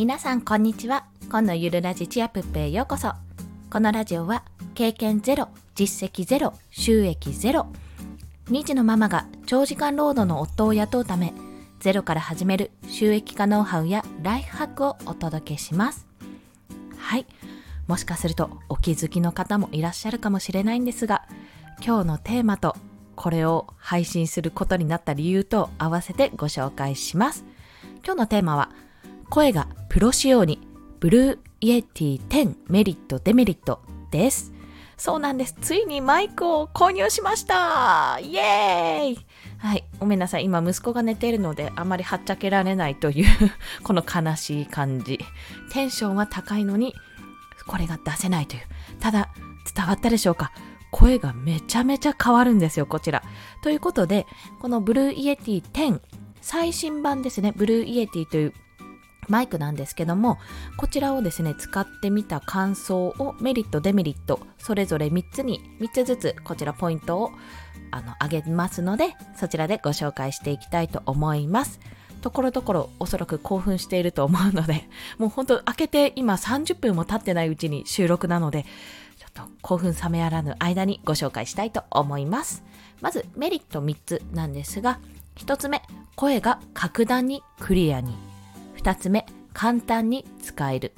皆さんこんにちは。今のゆるラジチアプッペへようこそ。このラジオは経験ゼロ実績ゼロ収益ゼロ。2児のママが長時間労働の夫を雇うためゼロから始める収益化ノウハウやライフハックをお届けします。はい。もしかするとお気づきの方もいらっしゃるかもしれないんですが今日のテーマとこれを配信することになった理由と合わせてご紹介します。今日のテーマは声がプロ仕様に Blue Yeti X メリットデメリットです。そうなんです。ついにマイクを購入しました。イエーイ。はい。ごめんなさい。今息子が寝ているのであまりはっちゃけられないという この悲しい感じ。テンションは高いのにこれが出せないという。ただ伝わったでしょうか？声がめちゃめちゃ変わるんですよこちら。ということでこの Blue Yeti X 最新版ですね。 Blue Yeti というマイクなんですけどもこちらをですね使ってみた感想をメリットデメリットそれぞれ3つに3つずつこちらポイントをあの上げますのでそちらでご紹介していきたいと思います。ところどころおそらく興奮していると思うので もうほんと開けて今30分も経ってないうちに収録なのでちょっと興奮冷めやらぬ間にご紹介したいと思います。まずメリット3つなんですが1つ目声が格段にクリアに。2つ目簡単に使える。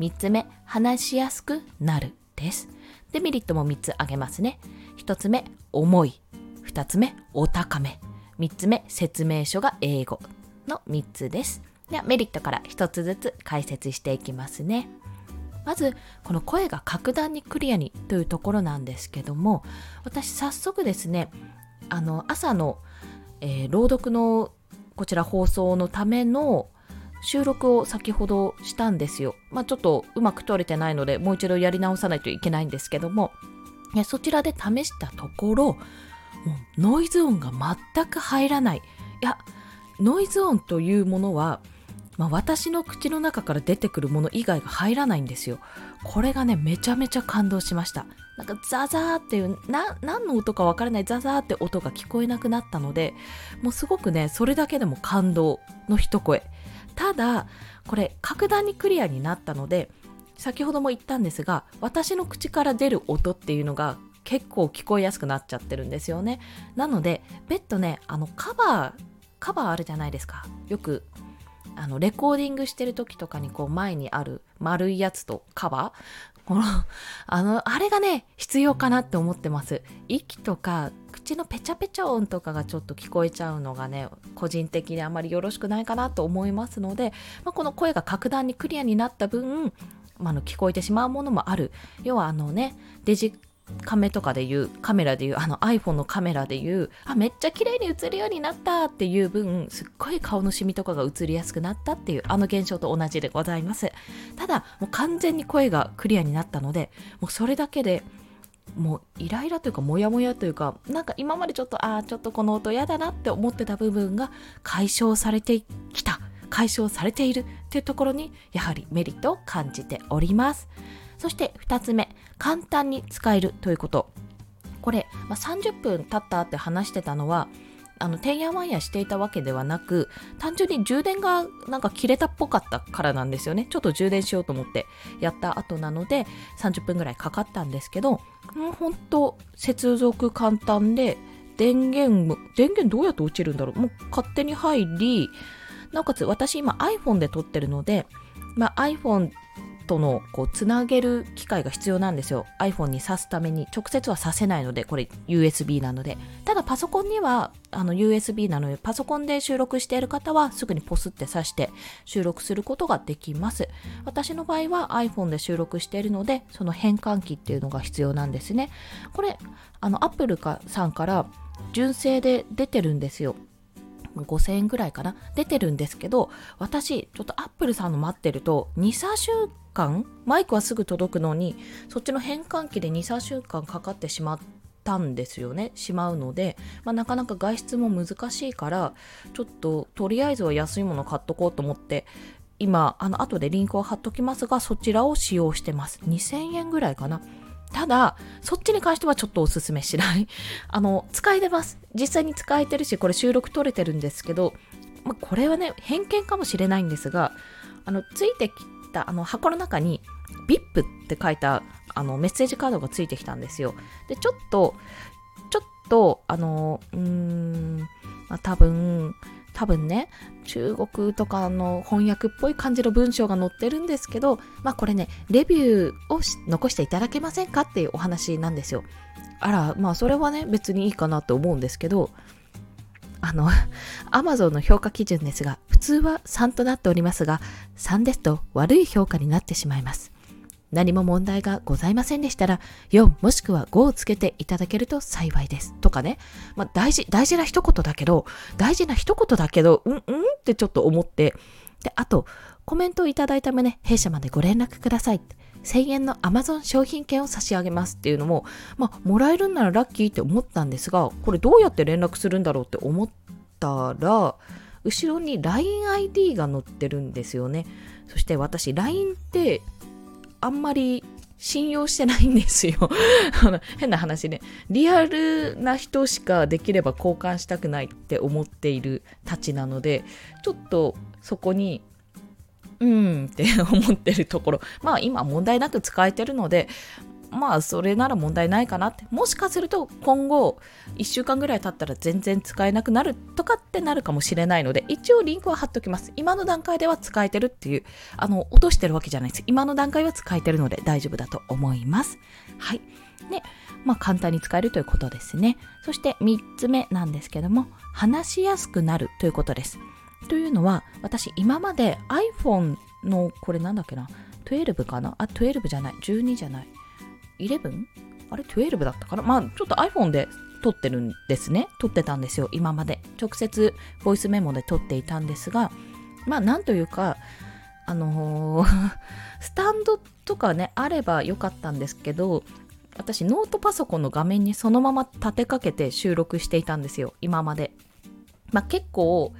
3つ目話しやすくなるです。デメリットも3つ挙げますね。1つ目重い。2つ目お高め。3つ目説明書が英語。の3つです。ではメリットから1つずつ解説していきますね。まずこの声が格段にクリアにというところなんですけども私早速ですねあの朝の、えー、朗読のこちら放送のための収録を先ほどしたんですよ。まあちょっとうまく撮れてないのでもう一度やり直さないといけないんですけどもそちらで試したところもうノイズ音が全く入らない。いやノイズ音というものは、まあ、私の口の中から出てくるもの以外が入らないんですよ。これがねめちゃめちゃ感動しました。なんかザザーっていうな何の音かわからないザザーって音が聞こえなくなったのでもうすごくねそれだけでも感動の一声ただこれ格段にクリアになったので先ほども言ったんですが私の口から出る音っていうのが結構聞こえやすくなっちゃってるんですよね。なので別途ねあのカバーカバーあるじゃないですか。よくあのレコーディングしてる時とかにこう前にある丸いやつとカバー。このあのあれがね必要かなって思ってます。息とか口のペチャペチャ音とかがちょっと聞こえちゃうのがね個人的にあまりよろしくないかなと思いますので、まあ、この声が格段にクリアになった分、まあ、の聞こえてしまうものもある。要はあのねデジカメとかでいうカメラでいうあの iPhone のカメラでいうあめっちゃ綺麗に映るようになったっていう分すっごい顔のシミとかが映りやすくなったっていうあの現象と同じでございます。ただもう完全に声がクリアになったのでもうそれだけでもうイライラというかモヤモヤというかなんか今までちょっとああちょっとこの音嫌だなって思ってた部分が解消されてきた。解消されているっていうところにやはりメリットを感じております。そして2つ目。簡単に使えるということこれ、まあ、30分経ったって話してたのはあの、てんやわんやしていたわけではなく、単純に充電がなんか切れたっぽかったからなんですよね。ちょっと充電しようと思ってやった後なので、30分ぐらいかかったんですけど、もうほんと接続簡単で、電源、電源どうやって落ちるんだろうもう勝手に入り、なおかつ私今 iPhone で撮ってるので、まあ、iPhone とのこうつなげる機械が必要なんですよ。iPhone に挿すために直接は挿せないのでこれ USB なので。ただパソコンにはあの USB なのでパソコンで収録している方はすぐにポスって挿して収録することができます。私の場合は iPhone で収録しているのでその変換器っていうのが必要なんですね。これあの Apple さんから純正で出てるんですよ。5000円ぐらいかな？出てるんですけど私ちょっとアップルさんの待ってると23週間マイクはすぐ届くのにそっちの変換器で23週間かかってしまったんですよね。しまうので、まあ、なかなか外出も難しいからちょっととりあえずは安いもの買っとこうと思って今あの後でリンクを貼っときますがそちらを使用してます。2000円ぐらいかな。ただ、そっちに関してはちょっとおすすめしない。あの、使えてます。実際に使えてるし、これ収録取れてるんですけど、まあ、これはね、偏見かもしれないんですが、あのついてきたあの箱の中に VIP って書いたあのメッセージカードがついてきたんですよ。で、ちょっと、ちょっと、あの、うーん、まあ、多分、多分ね、中国とかの翻訳っぽい感じの文章が載ってるんですけど、まあこれね、レビューを残していただけませんかっていうお話なんですよ。あら、まあそれはね、別にいいかなと思うんですけど、あの、Amazon の評価基準ですが、普通は3となっておりますが、3ですと悪い評価になってしまいます。何も問題がございませんでしたら、4もしくは5をつけていただけると幸いです。とかね。まあ、大事、大事な一言だけど、大事な一言だけど、うん、うん？ってちょっと思って、で、あと、コメントをいただいた旨、弊社までご連絡ください。1000円の Amazon 商品券を差し上げますっていうのも、まあ、もらえるんならラッキーって思ったんですが、これどうやって連絡するんだろうって思ったら、後ろに LINEID が載ってるんですよね。そして私 LINE ってあんまり信用してないんですよ 変な話ね。リアルな人しかできれば交換したくないって思っているたちなので、ちょっとそこに、うーんって思ってるところ。まあ今問題なく使えてるので、まあそれなら問題ないかなって。もしかすると今後1週間ぐらい経ったら全然使えなくなるとかってなるかもしれないので一応リンクは貼っときます。今の段階では使えてるっていうあの落としてるわけじゃないです。今の段階は使えてるので大丈夫だと思います。はい。ね。まあ簡単に使えるということですね。そして3つ目なんですけども話しやすくなるということです。というのは私今まで iPhone のこれなんだっけな？12かな？あ12じゃない。12じゃない。11? あれ ?12 だったかな？まあちょっと iPhone で撮ってるんですね。撮ってたんですよ、今まで。直接ボイスメモで撮っていたんですが、まあなんというか、あのー、スタンドとかね、あればよかったんですけど、私ノートパソコンの画面にそのまま立てかけて収録していたんですよ、今まで。まあ結構、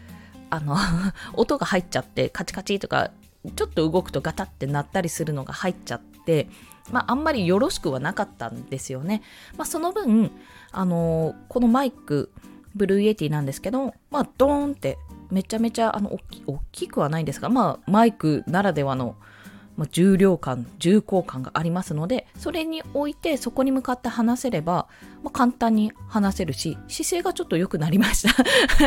あの 音が入っちゃってカチカチとかちょっと動くとガタってなったりするのが入っちゃってまあ、あんまりよろしくはなかったんですよね。まあ、その分、あのー、このマイク、 Blue Yetiなんですけど、まあ、ドーンってめちゃめちゃあの大き大きくはないんですが、まあ、マイクならではの、まあ、重量感、重厚感がありますので、それに置いてそこに向かって話せれば、まあ、簡単に話せるし、姿勢がちょっと良くなりまし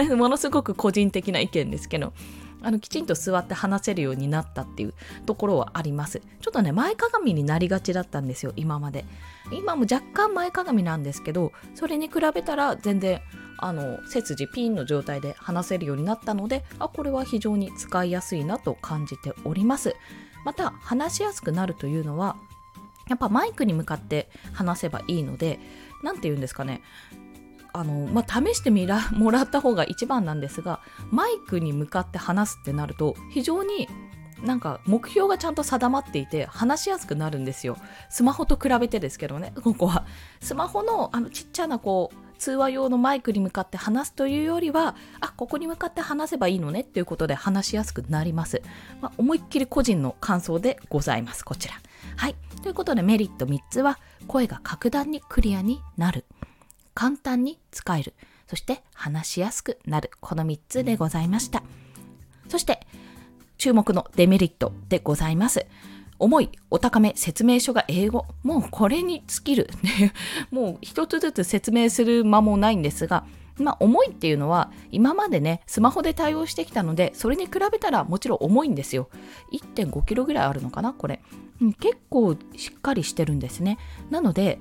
た。ものすごく個人的な意見ですけど。あのきちんと座って話せるようになったっていうところはあります。ちょっとね前かがみになりがちだったんですよ今まで。今も若干前かがみなんですけどそれに比べたら全然あの背筋ピンの状態で話せるようになったのであこれは非常に使いやすいなと感じております。また話しやすくなるというのはやっぱマイクに向かって話せばいいので何て言うんですかね。あの、まあ、試してみら もらった方が一番なんですがマイクに向かって話すってなると非常になんか目標がちゃんと定まっていて話しやすくなるんですよ。スマホと比べてですけどね ここは。スマホのあのちっちゃなこう通話用のマイクに向かって話すというよりはあここに向かって話せばいいのねっていうことで話しやすくなります、まあ、思いっきり個人の感想でございますこちら。はい。ということでメリット3つは声が格段にクリアになる。簡単に使える。そして話しやすくなる。この3つでございました。そして、注目のデメリットでございます。重い、お高め、説明書が英語。もうこれに尽きる。もう一つずつ説明する間もないんですが、まあ重いっていうのは今までね、スマホで対応してきたので、それに比べたらもちろん重いんですよ。1.5キロぐらいあるのかな、これ。結構しっかりしてるんですね。なので、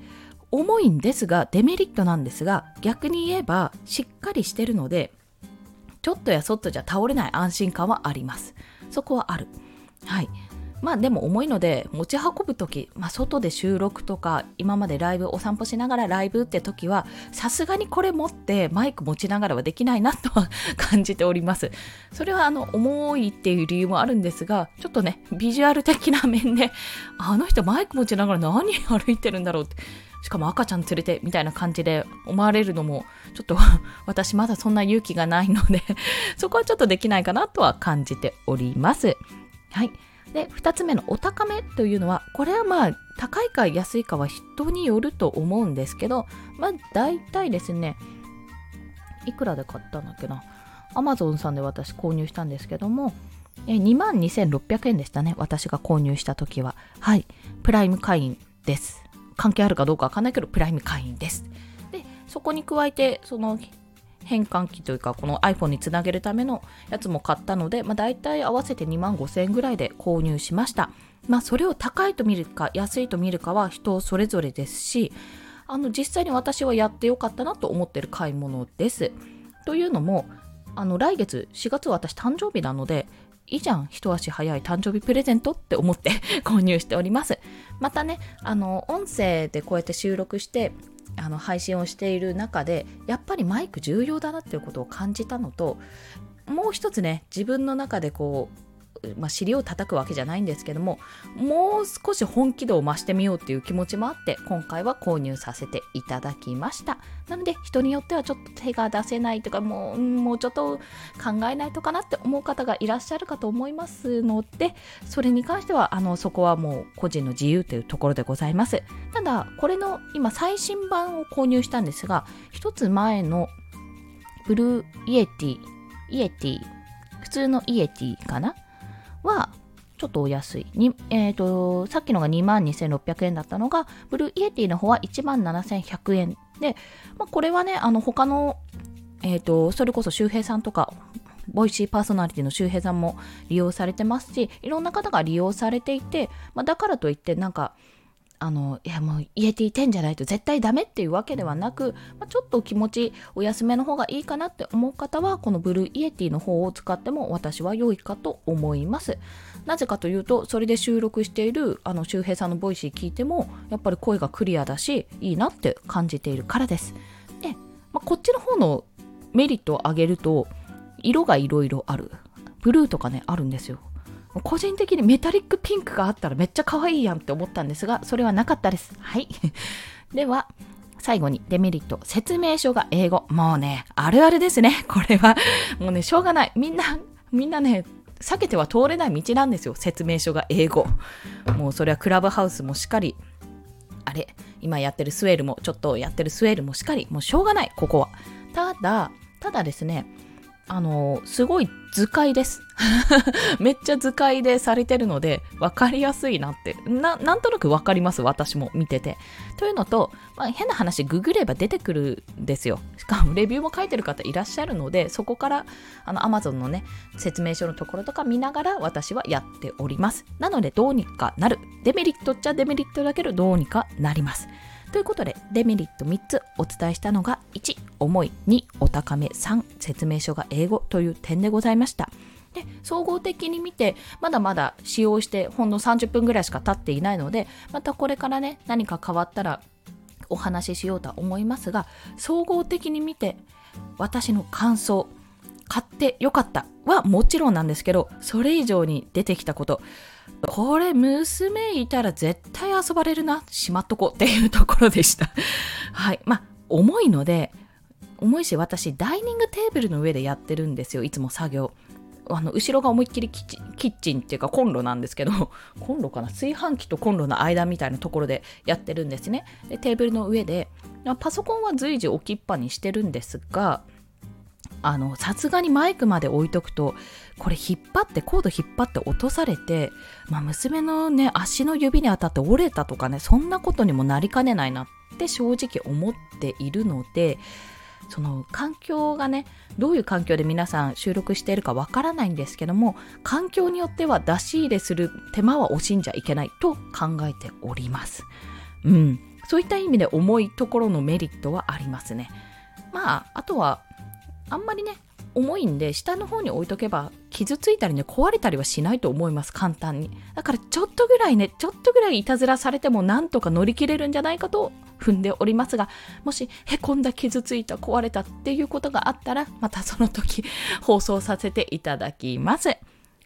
重いんですがデメリットなんですが逆に言えばしっかりしてるのでちょっとやそっとじゃ倒れない安心感はあります。そこはある。はい。まあでも重いので持ち運ぶ時、まあ、外で収録とか今までライブお散歩しながらライブって時はさすがにこれ持ってマイク持ちながらはできないなとは 感じております。それはあの重いっていう理由もあるんですがちょっとねビジュアル的な面であの人マイク持ちながら何歩いてるんだろうってしかも赤ちゃん連れてみたいな感じで思われるのもちょっと 私まだそんな勇気がないので そこはちょっとできないかなとは感じております。はい。で、2つ目のお高めというのは、これはまあ、高いか安いかは人によると思うんですけど、まあ、大体ですね、いくらで買ったんだっけな。アマゾンさんで私購入したんですけども、2万2600円でしたね。私が購入した時は。はい。プライム会員です。関係あるかどうかわかんないけど、プライム会員です。で、そこに加えて、その変換器というか、この iPhone につなげるためのやつも買ったので、まあ、大体合わせて2万5000円ぐらいで購入しました。まあ、それを高いと見るか、安いと見るかは人それぞれですし、あの、実際に私はやってよかったなと思ってる買い物です。というのも、あの、来月4月私誕生日なので、いいじゃん、一足早い誕生日プレゼントって思って 購入しております。またね、あの、音声でこうやって収録して、あの配信をしている中でやっぱりマイク重要だなっていうことを感じたのともう一つね自分の中でこうまあ、尻を叩くわけじゃないんですけどももう少し本気度を増してみようっていう気持ちもあって今回は購入させていただきました。なので人によってはちょっと手が出せないとかもうもうちょっと考えないとかなって思う方がいらっしゃるかと思いますのでそれに関してはあのそこはもう個人の自由というところでございます。ただこれの今最新版を購入したんですが一つ前の Blue Yeti Yeti普通の Yetiかなはちょっとお安い。にえーと、さっきのが2万2600円だったのが、 Blue Yetiの方は1万7100円で、まあ、これはね、あの他の、えーと、それこそ周平さんとか、 Voicyパーソナリティの周平さんも利用されてますし、いろんな方が利用されていて、まあ、だからといって、なんか、あのいやもう Yeti 10じゃないと絶対ダメっていうわけではなく、まあ、ちょっと気持ちお安めの方がいいかなって思う方はこの Blue Yetiの方を使っても私は良いかと思います。なぜかというとそれで収録しているあの周平さんの Voicy 聞いてもやっぱり声がクリアだしいいなって感じているからです。で、まあ、こっちの方のメリットを挙げると色がいろいろある。ブルーとかねあるんですよ。個人的にメタリックピンクがあったらめっちゃ可愛いやんって思ったんですが、それはなかったです。はい。では、最後にデメリット。説明書が英語。もうね、あるあるですね。これは。もうね、しょうがない。みんな、みんなね、避けては通れない道なんですよ。説明書が英語。もうそれはクラブハウスもしっかり。あれ？今やってるスウェールも、ちょっとやってるスウェールもしっかり。もうしょうがない。ここは。ただ、ただですね、あの、すごい図解です。めっちゃ図解でされてるので、分かりやすいなって。な、なんとなく分かります、私も見てて。というのと、まあ、変な話、ググれば出てくるんですよ。しかも、レビューも書いてる方いらっしゃるので、そこから、あの、Amazon のね、説明書のところとか見ながら私はやっております。なので、どうにかなる。デメリットっちゃデメリットだけど、どうにかなります。ということで、デメリット3つお伝えしたのが、1、重い、2、お高め、3、説明書が英語という点でございました。で総合的に見てまだまだ使用してほんの30分ぐらいしか経っていないのでまたこれからね何か変わったらお話ししようと思いますが総合的に見て私の感想買ってよかったはもちろんなんですけどそれ以上に出てきたことこれ娘いたら絶対遊ばれるな。しまっとこうっていうところでした。はい。まあ重いので重いし私ダイニングテーブルの上でやってるんですよ。いつも作業。あの後ろが思いっきりキッチンっていうかコンロなんですけど コンロかな？炊飯器とコンロの間みたいなところでやってるんですね。でテーブルの上でパソコンは随時置きっぱにしてるんですがあのさすがにマイクまで置いとくとこれ引っ張ってコード引っ張って落とされて、まあ、娘のね足の指に当たって折れたとかねそんなことにもなりかねないなって正直思っているのでその環境がねどういう環境で皆さん収録しているかわからないんですけども環境によっては出し入れする手間は惜しんじゃいけないと考えております。うん。そういった意味で重いところのメリットはありますね。まああとはあんまりね重いんで下の方に置いとけば傷ついたりね壊れたりはしないと思います簡単に。だからちょっとぐらいねちょっとぐらいいたずらされてもなんとか乗り切れるんじゃないかと踏んでおりますがもしへこんだ傷ついた壊れたっていうことがあったらまたその時放送させていただきます。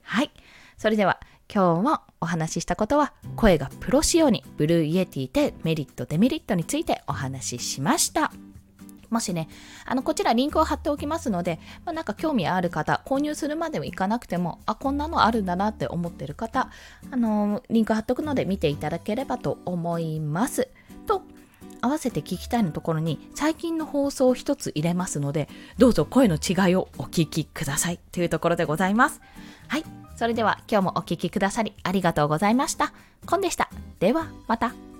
はい。それでは今日もお話ししたことは声がプロ仕様に Blue Yetiでメリットデメリットについてお話ししました。もしね、あの、こちらリンクを貼っておきますので、まあ、なんか興味ある方、購入するまでもいかなくても、あ、こんなのあるんだなって思ってる方、あのリンク貼っておくので見ていただければと思います。と、合わせて聞きたいのところに最近の放送を一つ入れますのでどうぞ声の違いをお聞きくださいというところでございます。はい。それでは今日もお聞きくださりありがとうございました。コンでした。ではまた。